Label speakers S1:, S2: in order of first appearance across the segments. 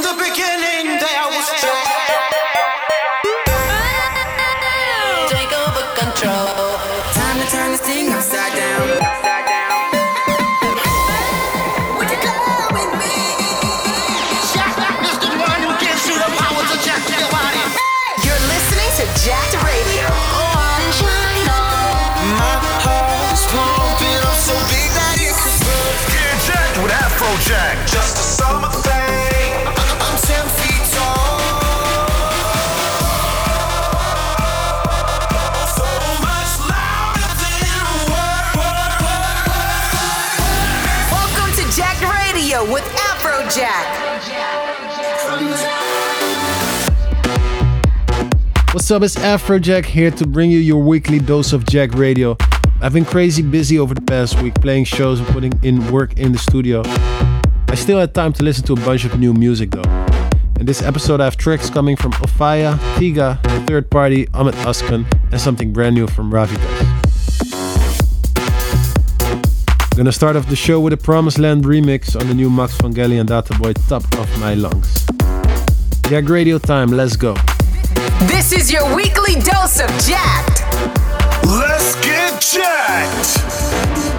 S1: the beginning there was What's up, it's Afrojack here to bring you your weekly dose of Jacked Radio. I've been crazy busy over the past week playing shows and putting in work in the studio. I still had time to listen to a bunch of new music though. In this episode, I have tracks coming from Ofaya, Tiga, Third Party, Ahmed Askan, and something brand new from Ravitas. Gonna start off the show with a Promised Land remix on the new Max Vangeli and Data Boy Top of My Lungs. Jacked Radio time, let's go.
S2: This is your weekly dose of jacked.
S3: Let's get jacked.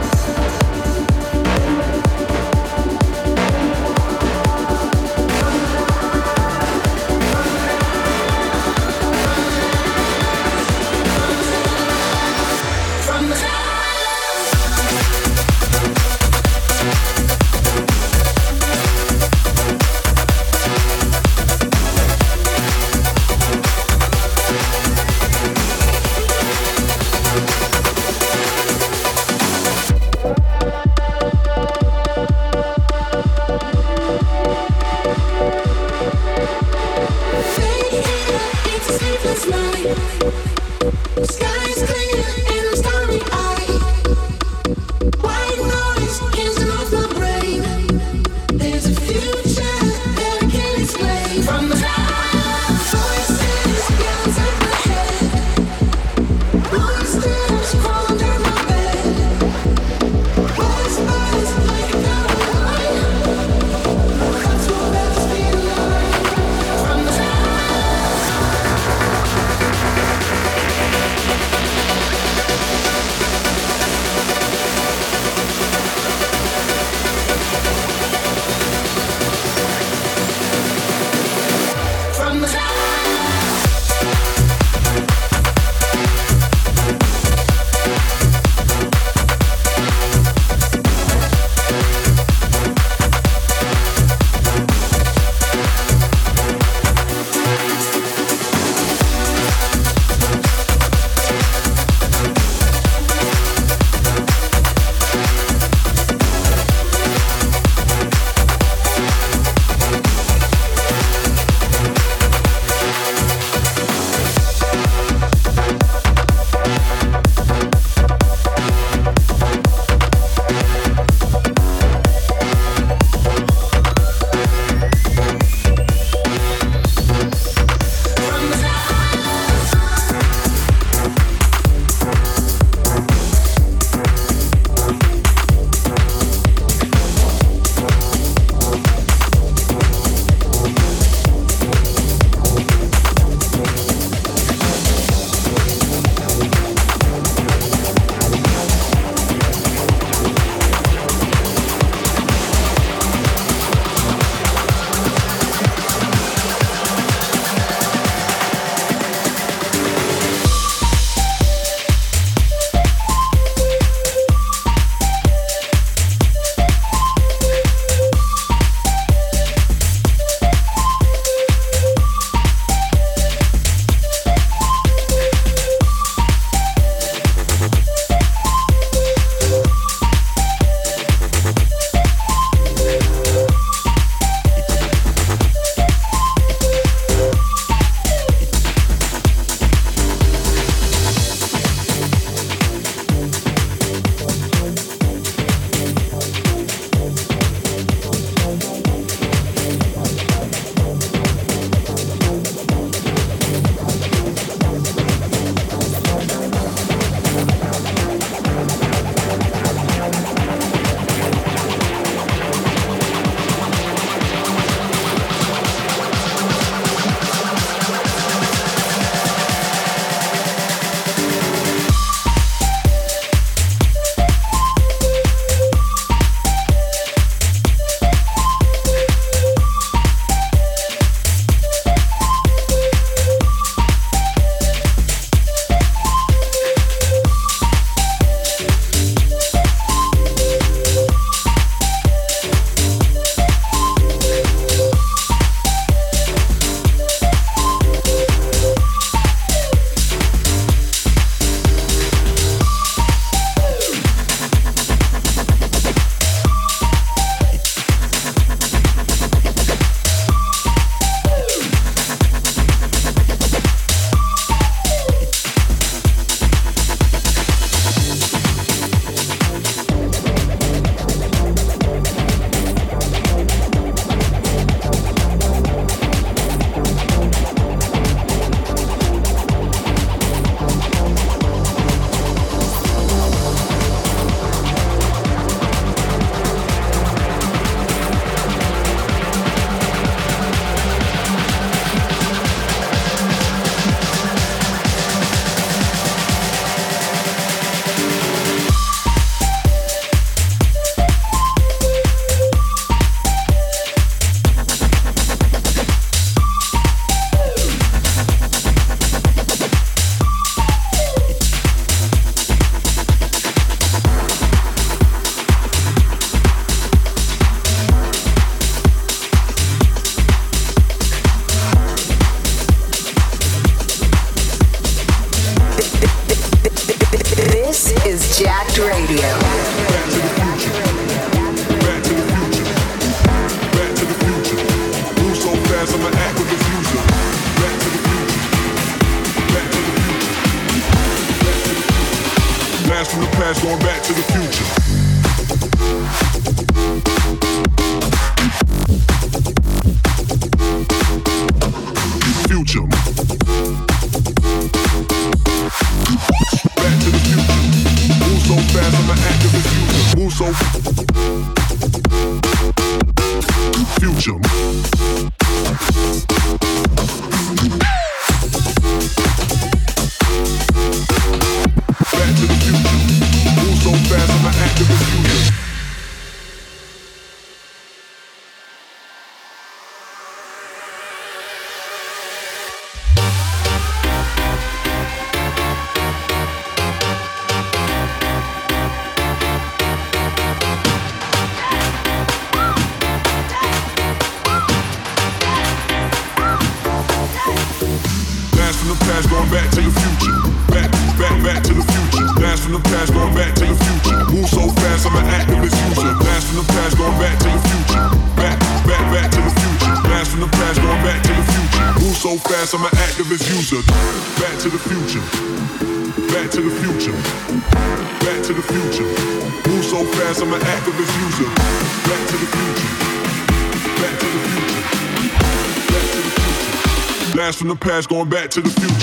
S3: Past, going back to the future.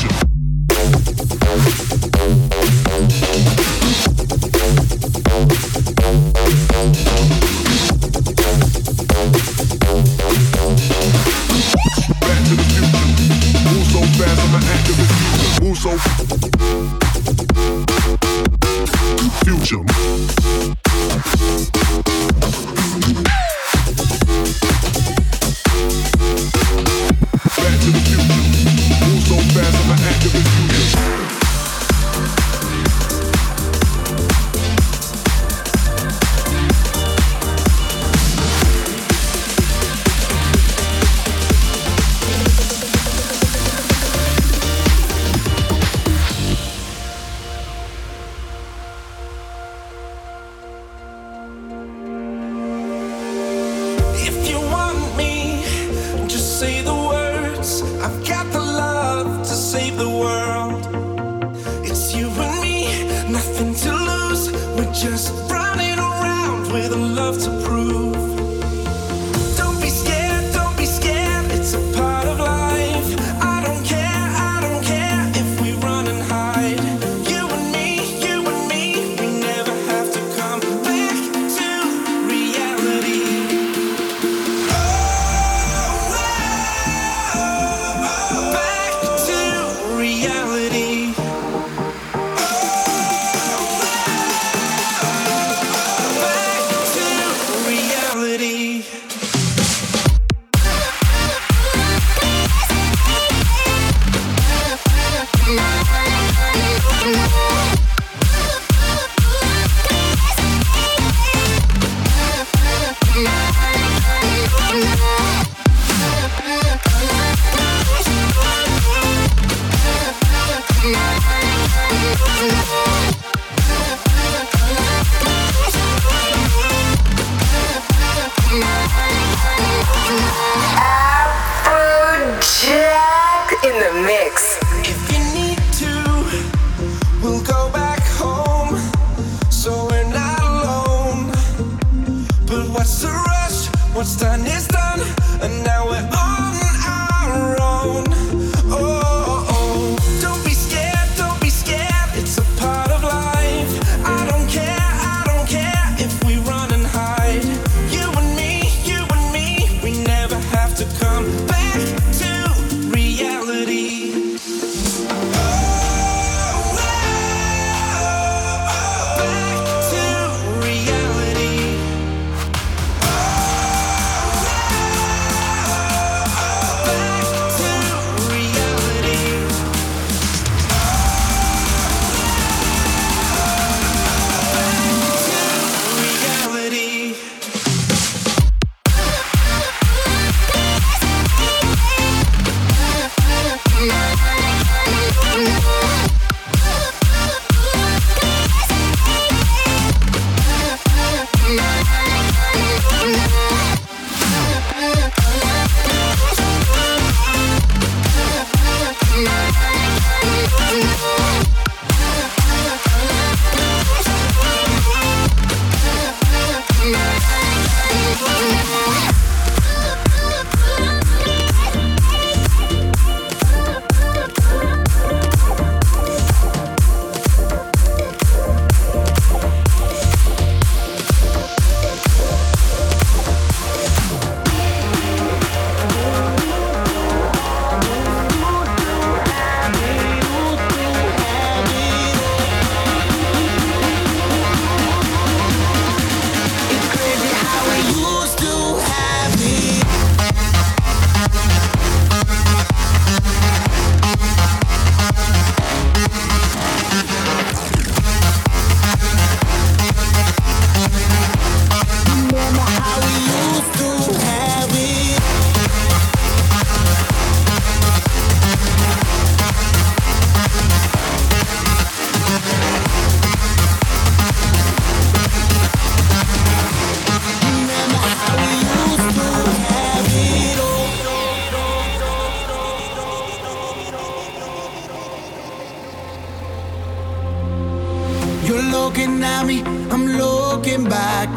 S4: just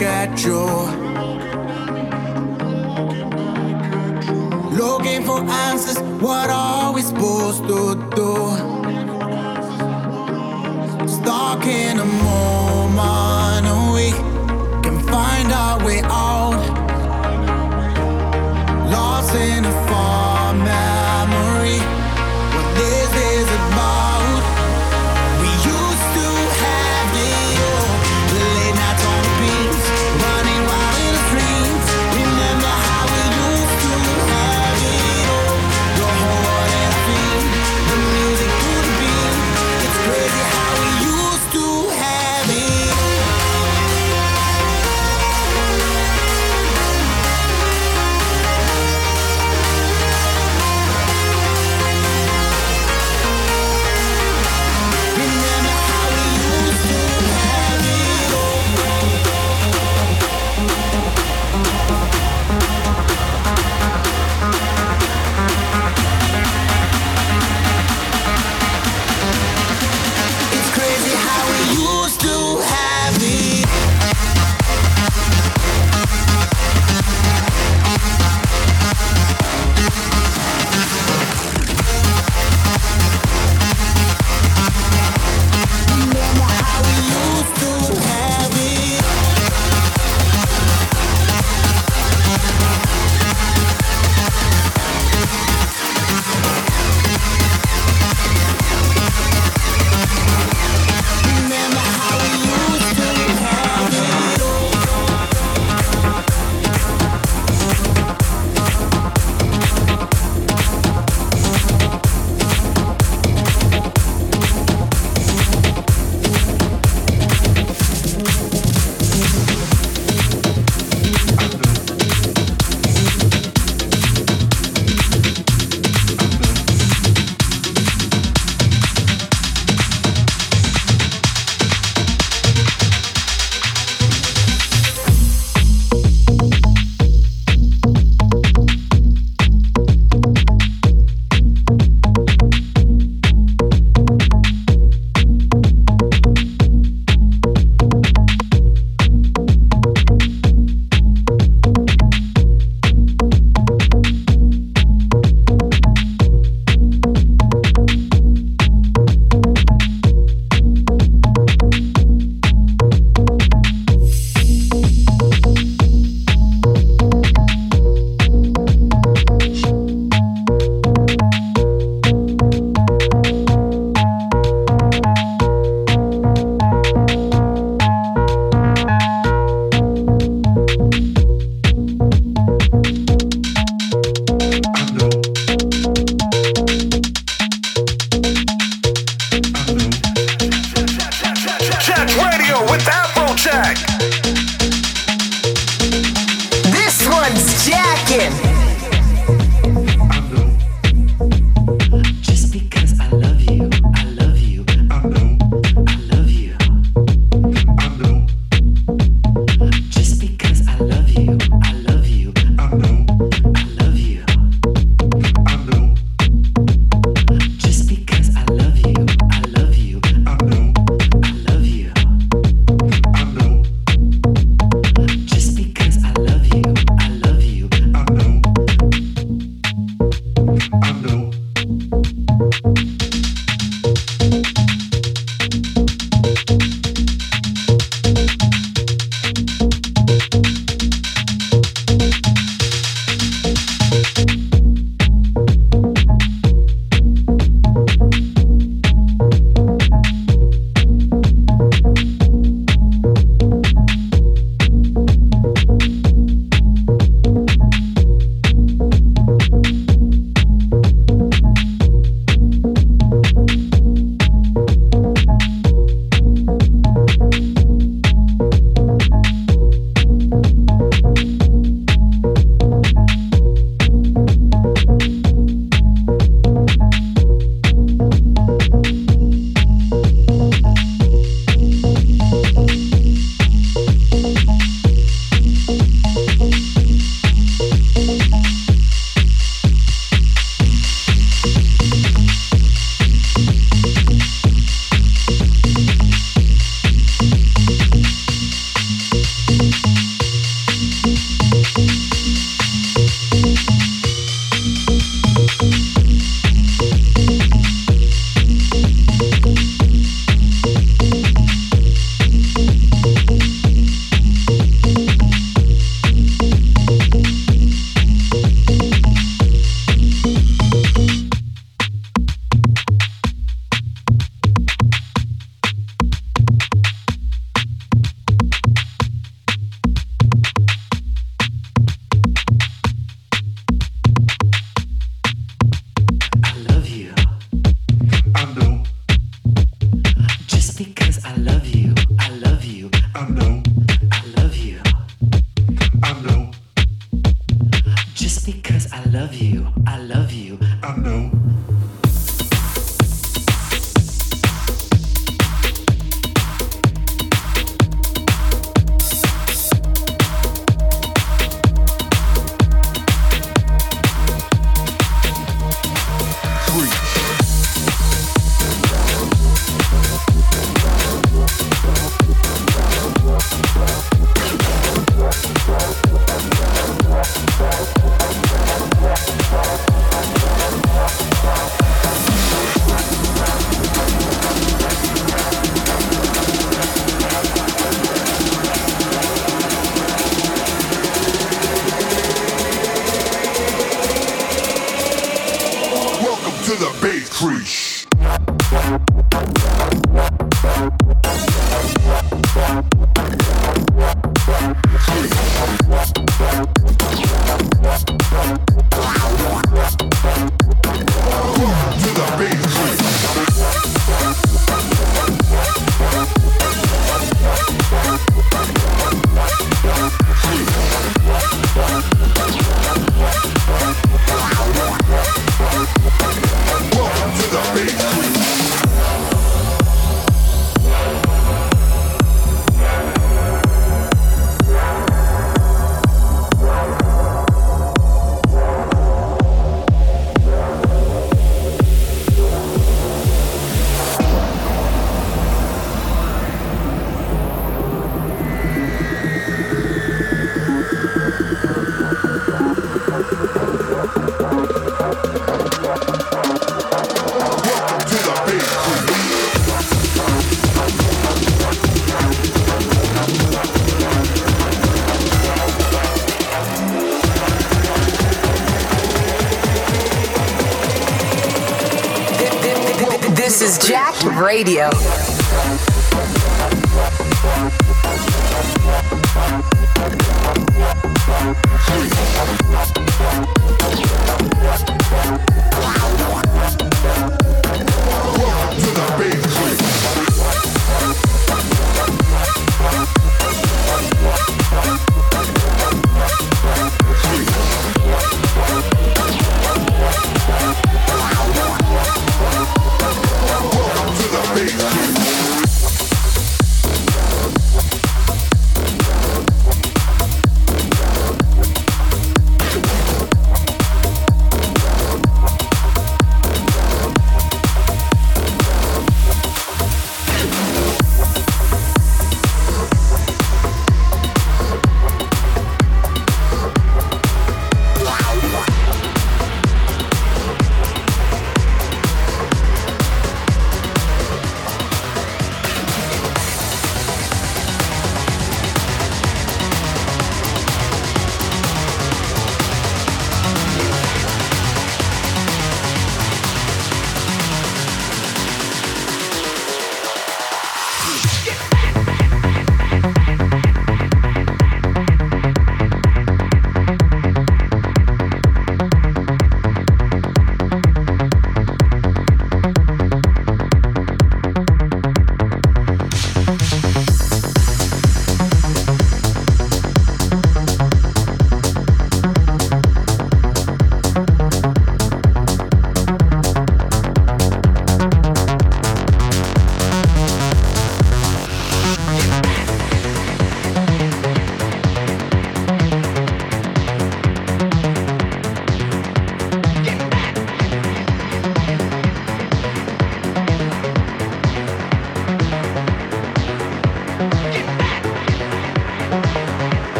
S4: at you.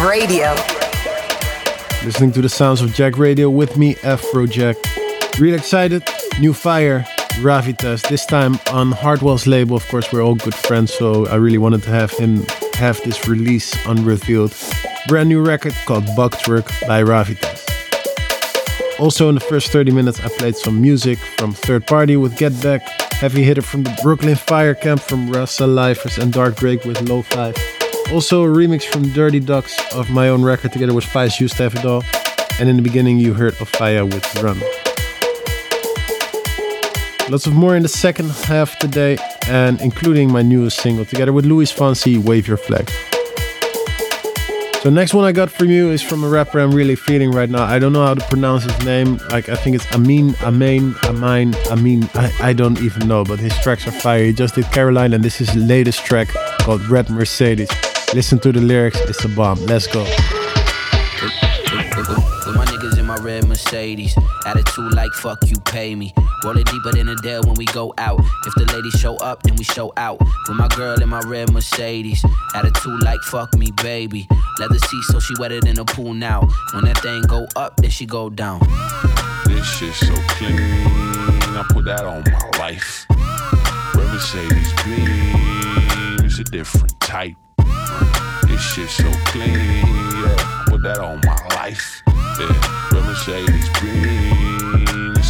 S5: Radio.
S1: Listening to the sounds of Jacked Radio with me, Afrojack. Real excited. New fire, Ravitez. This time on Hardwell's label. Of course, we're all good friends, so I really wanted to have him have this release unrevealed. Brand new record called Bug Twerk by Ravitez. Also, in the first 30 minutes, I played some music from Third Party with Get Back, Heavy Hitter from the Brooklyn Fire Camp from Rasa Lifers, and Dark Break with Low Five. Also, a remix from Dirty Ducks of my own record together with to Have And in the beginning, you heard Ofaya with Run. Lots of more in the second half today, and including my newest single together with Luis Fonsi, Wave Your Flag. So next one I got from you is from a rapper I'm really feeling right now. I don't know how to pronounce his name. Like I think it's Amin, Amin, Amin, Amin. I, I don't even know, but his tracks are fire. He just did Caroline, and this is his latest track called Red Mercedes. Listen to the lyrics, it's a bomb. Let's go.
S6: With my niggas in my red Mercedes. Attitude like fuck you, pay me. Rolling deeper than a Dell when we go out. If the ladies show up, then we show out. With my girl in my red Mercedes. Attitude like fuck me, baby. Leather seat, so she wetter than a pool now. When that thing go up, then she go down.
S7: This shit so clean, I put that on my life. Red Mercedes beam, it's a different type. This shit so clean, yeah, put that on my life. Yeah. Mercedes green,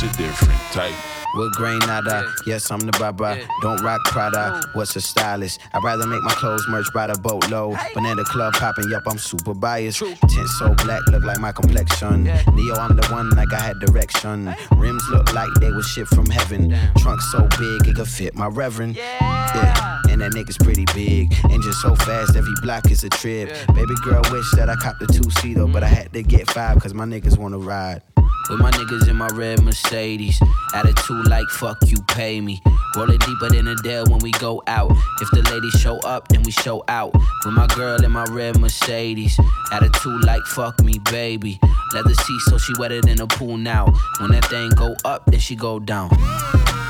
S7: it's a different type.
S6: With grain nada, yes, I'm the baba. Don't rock Prada, what's a stylist? I'd rather make my clothes merch by the boatload. But in the club popping, yup, I'm super biased. Tint so black, look like my complexion. Neo, I'm the one like I had direction. Rims look like they was shit from heaven. Trunk so big, it could fit my reverend. Yeah, and that nigga's pretty big. Engine so fast, every block is a trip. Baby girl wish that I copped a two-seater, but I had to get five, cause my niggas wanna ride. With my niggas in my red Mercedes. Attitude like fuck you, pay me. Roll it deeper than a Dell when we go out. If the ladies show up, then we show out. With my girl in my red Mercedes. Attitude like fuck me, baby. Leather seat so she wetter than a pool now. When that thing go up, then she go down.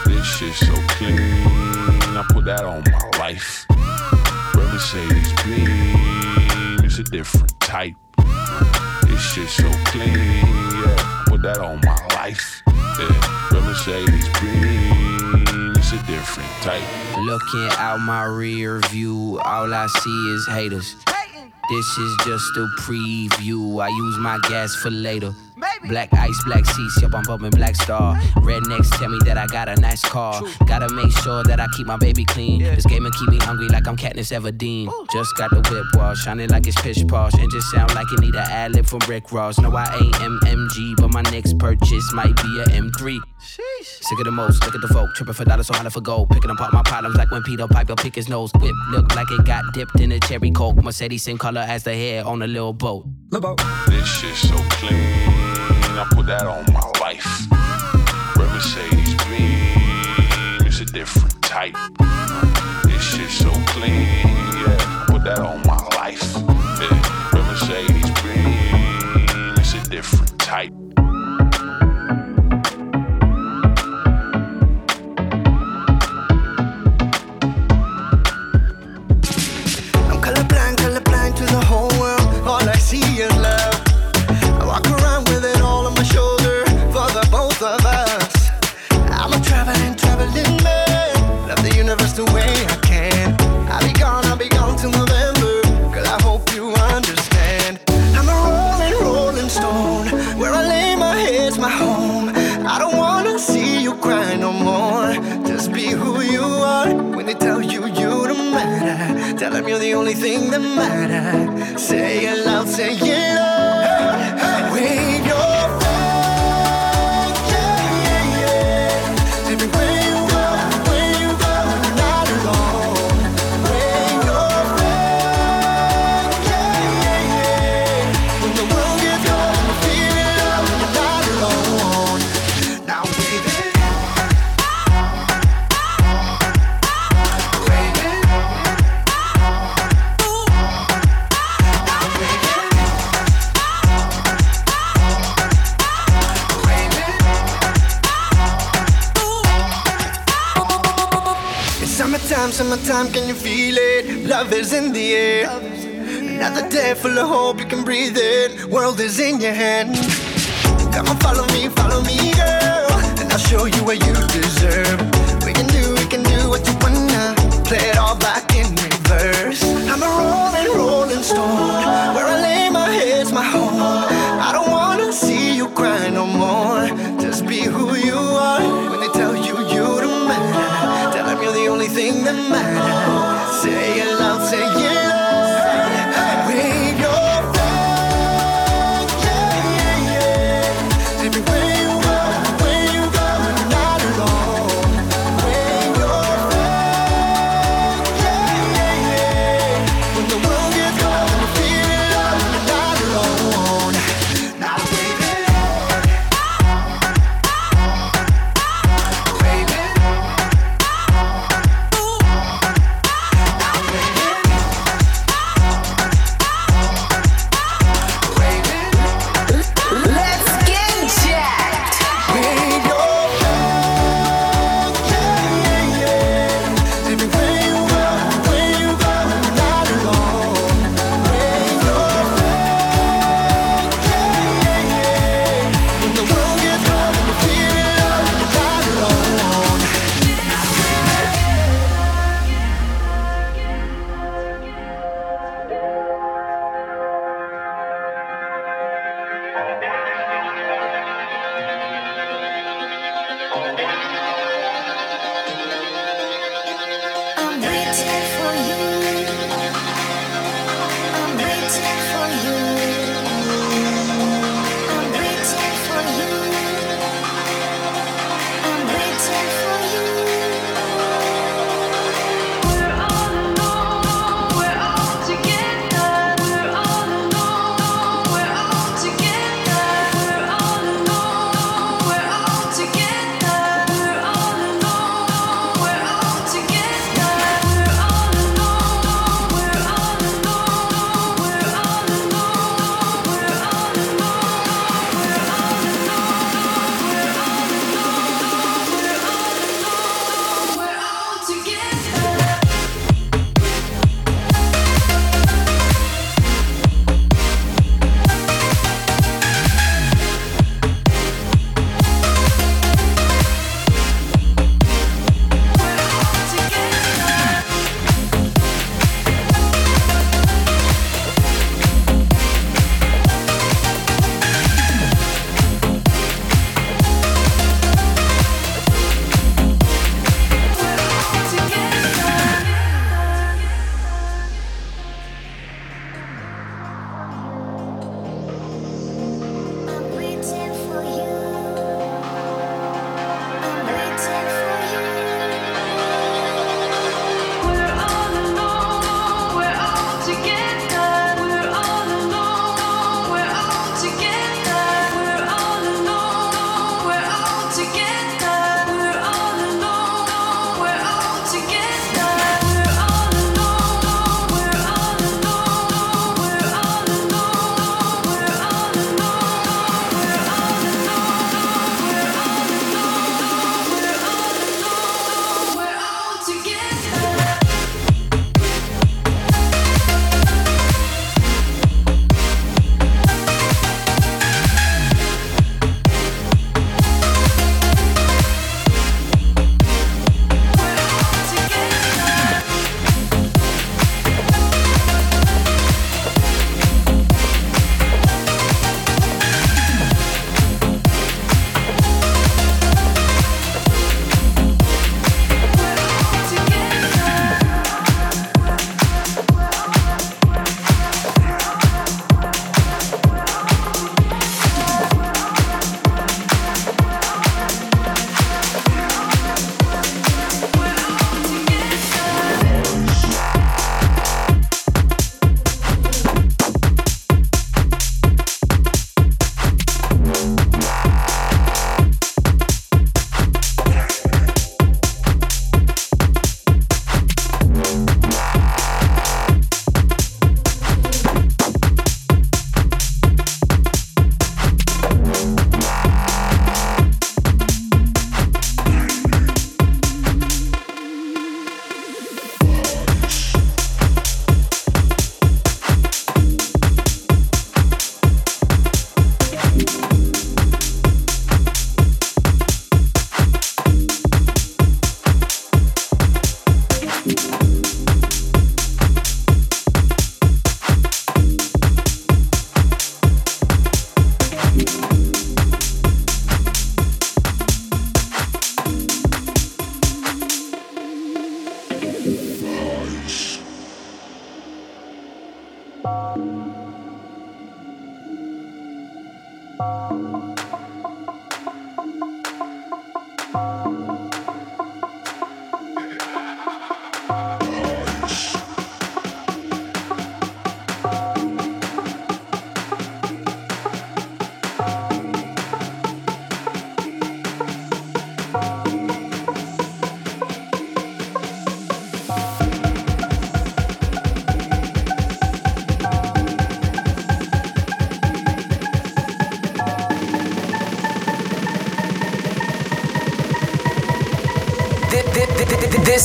S7: This shit so clean, I put that on my life. Red Mercedes beam, it's a different type. This shit so clean, yeah, put that on my life. Yeah, Red Mercedes beam, it's a different type.
S6: Looking out my rear view, all I see is haters. This is just a preview. I use my gas for later. Black ice, black seats, yup, I'm bumping Black Star. Rednecks tell me that I got a nice car. Gotta make sure that I keep my baby clean. This game will keep me hungry like I'm Katniss Everdeen. Just got the whip wall, shining like it's pitch posh. And just sound like it need an ad lib from Rick Ross. No, I ain't MMG, but my next purchase might be a M3. Sick of the most, look at the folk, tripping for dollars, so holler for gold. Picking apart my problems like when Peter Piper pick his nose. Whip look like it got dipped in a cherry coke. Mercedes same color as the hair on a little boat.
S7: This shit so clean, I put that on my life. Red Mercedes beam, it's a different type. This shit so clean, yeah, I put that on my
S8: the matters. Say it loud, say it Love is in the air. Another day full of hope, you can breathe it. World is in your hand. Come on, follow me, follow me, girl. And I'll show you what you deserve. We can do, we can do what you wanna. Play it all back in reverse. I'm a rolling, rolling stone. Where I lay my head's my home. I don't wanna see you cry no more. Just be who you are. When they tell you you don't matter, tell them you're the only thing that matters. Say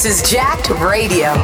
S9: This is Jacked Radio.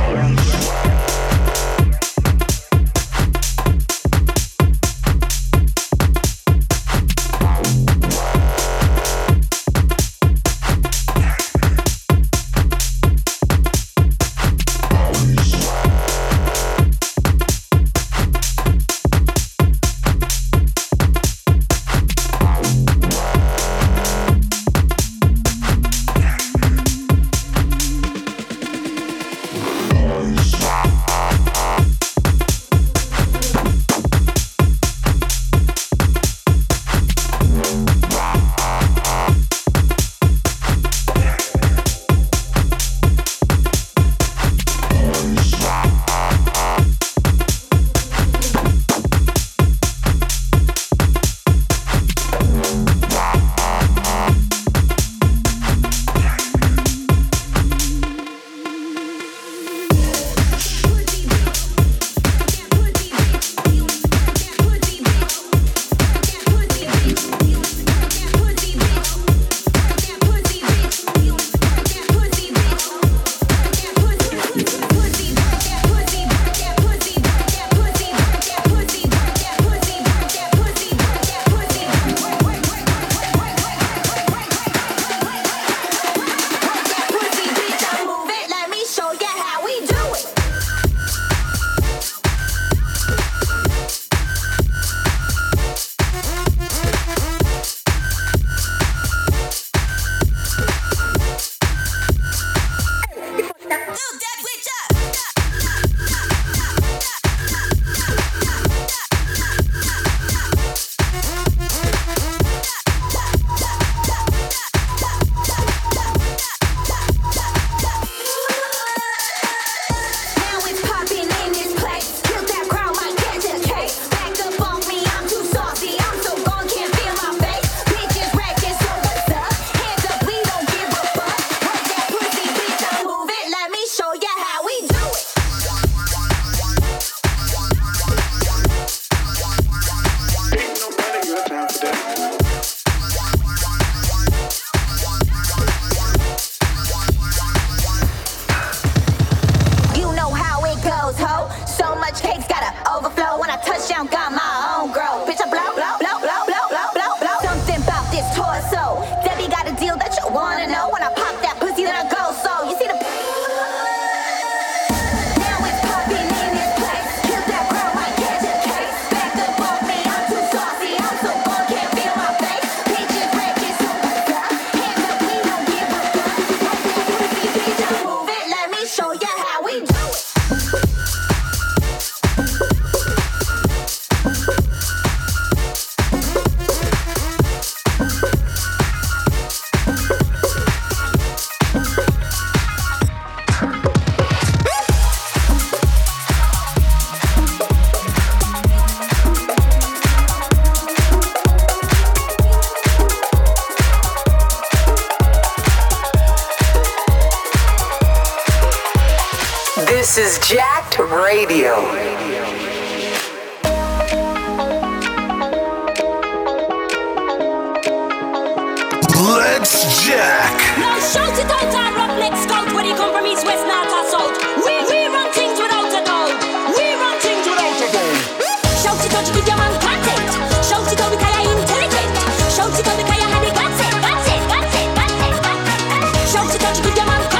S10: Aç kocaman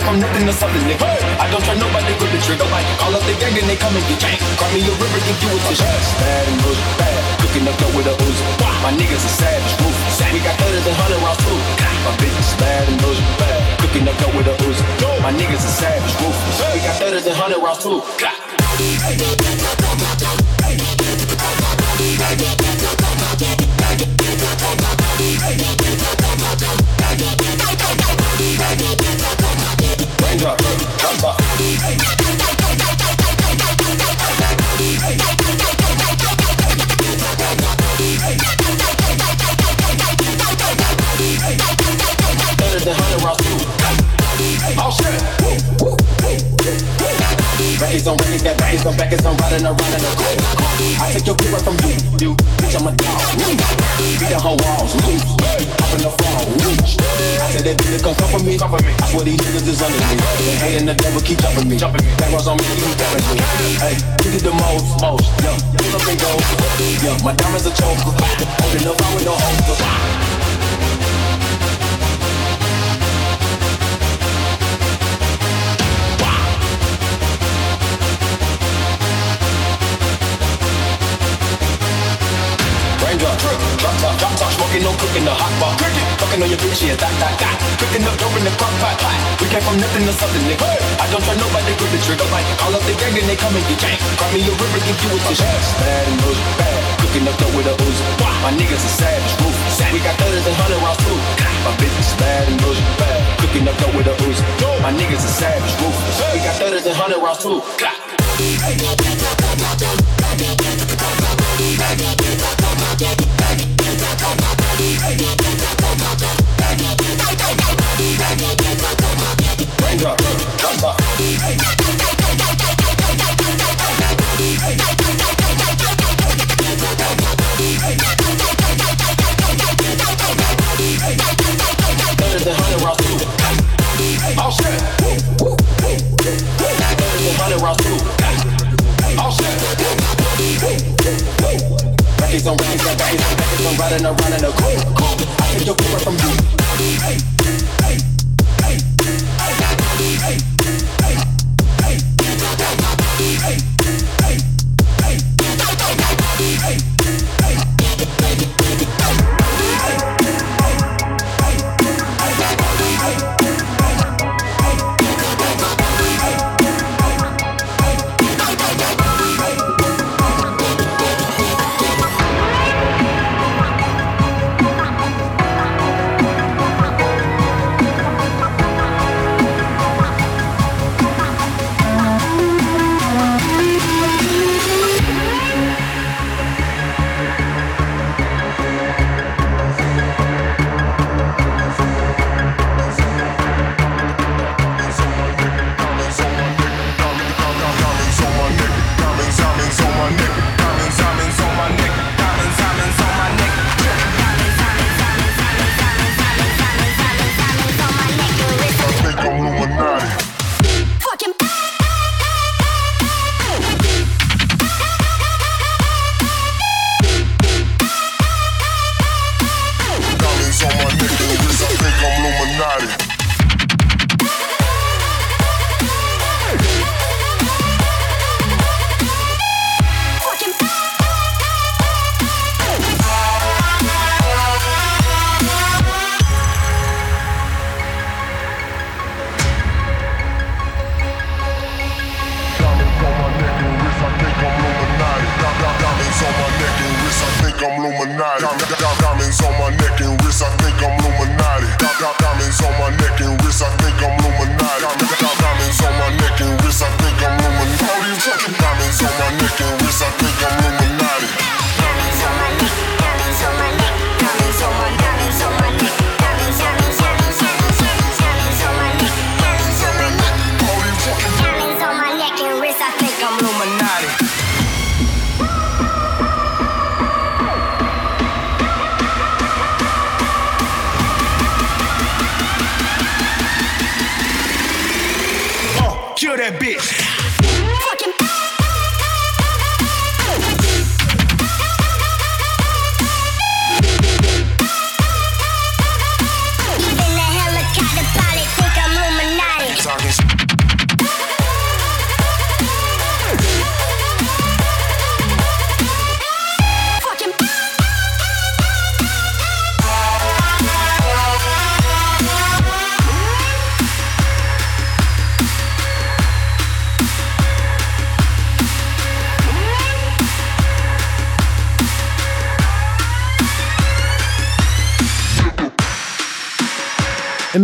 S10: came from nothing to something, nigga. I don't try nobody, grip the trigger. Like, call up the gang and they come and get janked. Call me a river, give you a fish. Bad and bullshit, bad. Cooking up dope with a Uzi. My niggas are savage, ruthless. We got thudders and hundred rounds too. My bitch is bad and bullshit, bad. Cooking up dope with a Uzi. My niggas are savage, ruthless. We got thudders and hundred rounds too. Raindrop, top. Thudders and hundred rounds too. Oh shit. Raise on raise that bangs on back as I'm riding around. I take your people from you, you, bitch, I'm a dog. Beat the whole walls, loose. Up in the fall. I said that bitch come come for me, come for me. I swear these niggas is under me. They hating the devil keep jumping me, jumping me. On me, keep jumping me. Hey, you did the most, most. Yo, pull up and go. Yo, my diamonds are choke. Holding up, I with no hope. Drop top, drop top, smoking, no cooking, the hot pot. Cooking, fucking on your bitch, yeah, that, that, that. Cooking up dope in the crock pot, pot. We came from nothing to something, nigga. I don't try nobody, grip the trigger. Like, call up the gang and they come and get janked. Call me a river, give you a fish. Bad and bullshit, bad. Cooking up dope with a Uzi. My niggas are savage, ruthless. We got thudders and hundred rounds too. My bitch is bad and bullshit, bad. Cooking up dope with a Uzi. My niggas are savage, ruthless. We got thudders and hundred rounds too. Raindrop,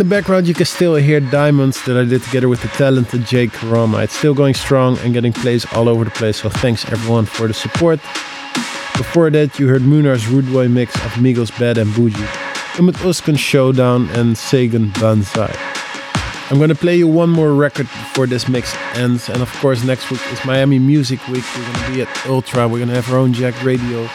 S1: background, you can still hear Diamonds that I did together with the talented Jake Karama. It's still going strong and getting plays all over the place, so thanks everyone for the support. Before that, you heard Munar's Rude mix of Migos Bad and Boujee, Umut Uskan Showdown, and Sagan Banzai. I'm gonna play you one more record before this mix ends, and of course, next week is Miami Music Week. We're gonna be at Ultra, we're gonna have our own Jacked Radio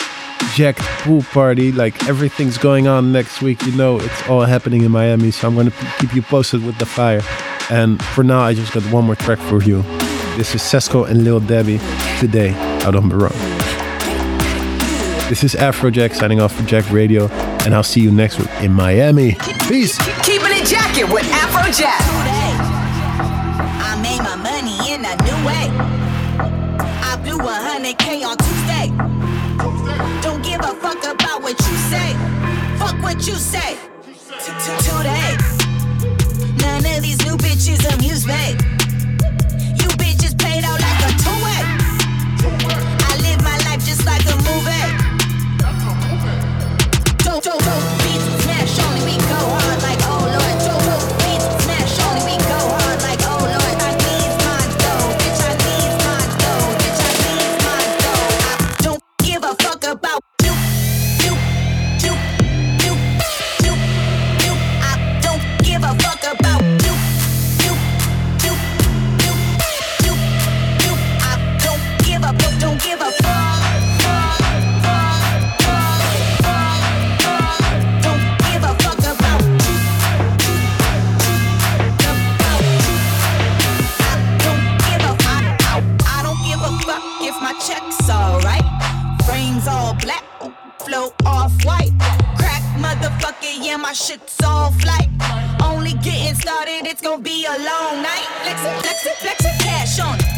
S1: jacked pool party. Like everything's going on next week. You know, it's all happening in Miami. So I'm going to keep you posted with the fire. And for now, I just got one more track for you. This is Sesco and Lil Debbie today out on Baron. This is Afrojack signing off for Jacked Radio, and I'll see you next week in Miami. Peace.
S2: Keeping it jacking with Afrojack.
S9: I made my money in a new way. I blew 100k on fuck about what you say. Fuck what you say. Today. None of these new bitches amuse me. You bitches played out like a two-way. I live my life just like a movie. Don't, don't, don't. My shit's all flight. Only getting started, it's gonna be a long night. Flex it, flex it, flex it, cash on. Dope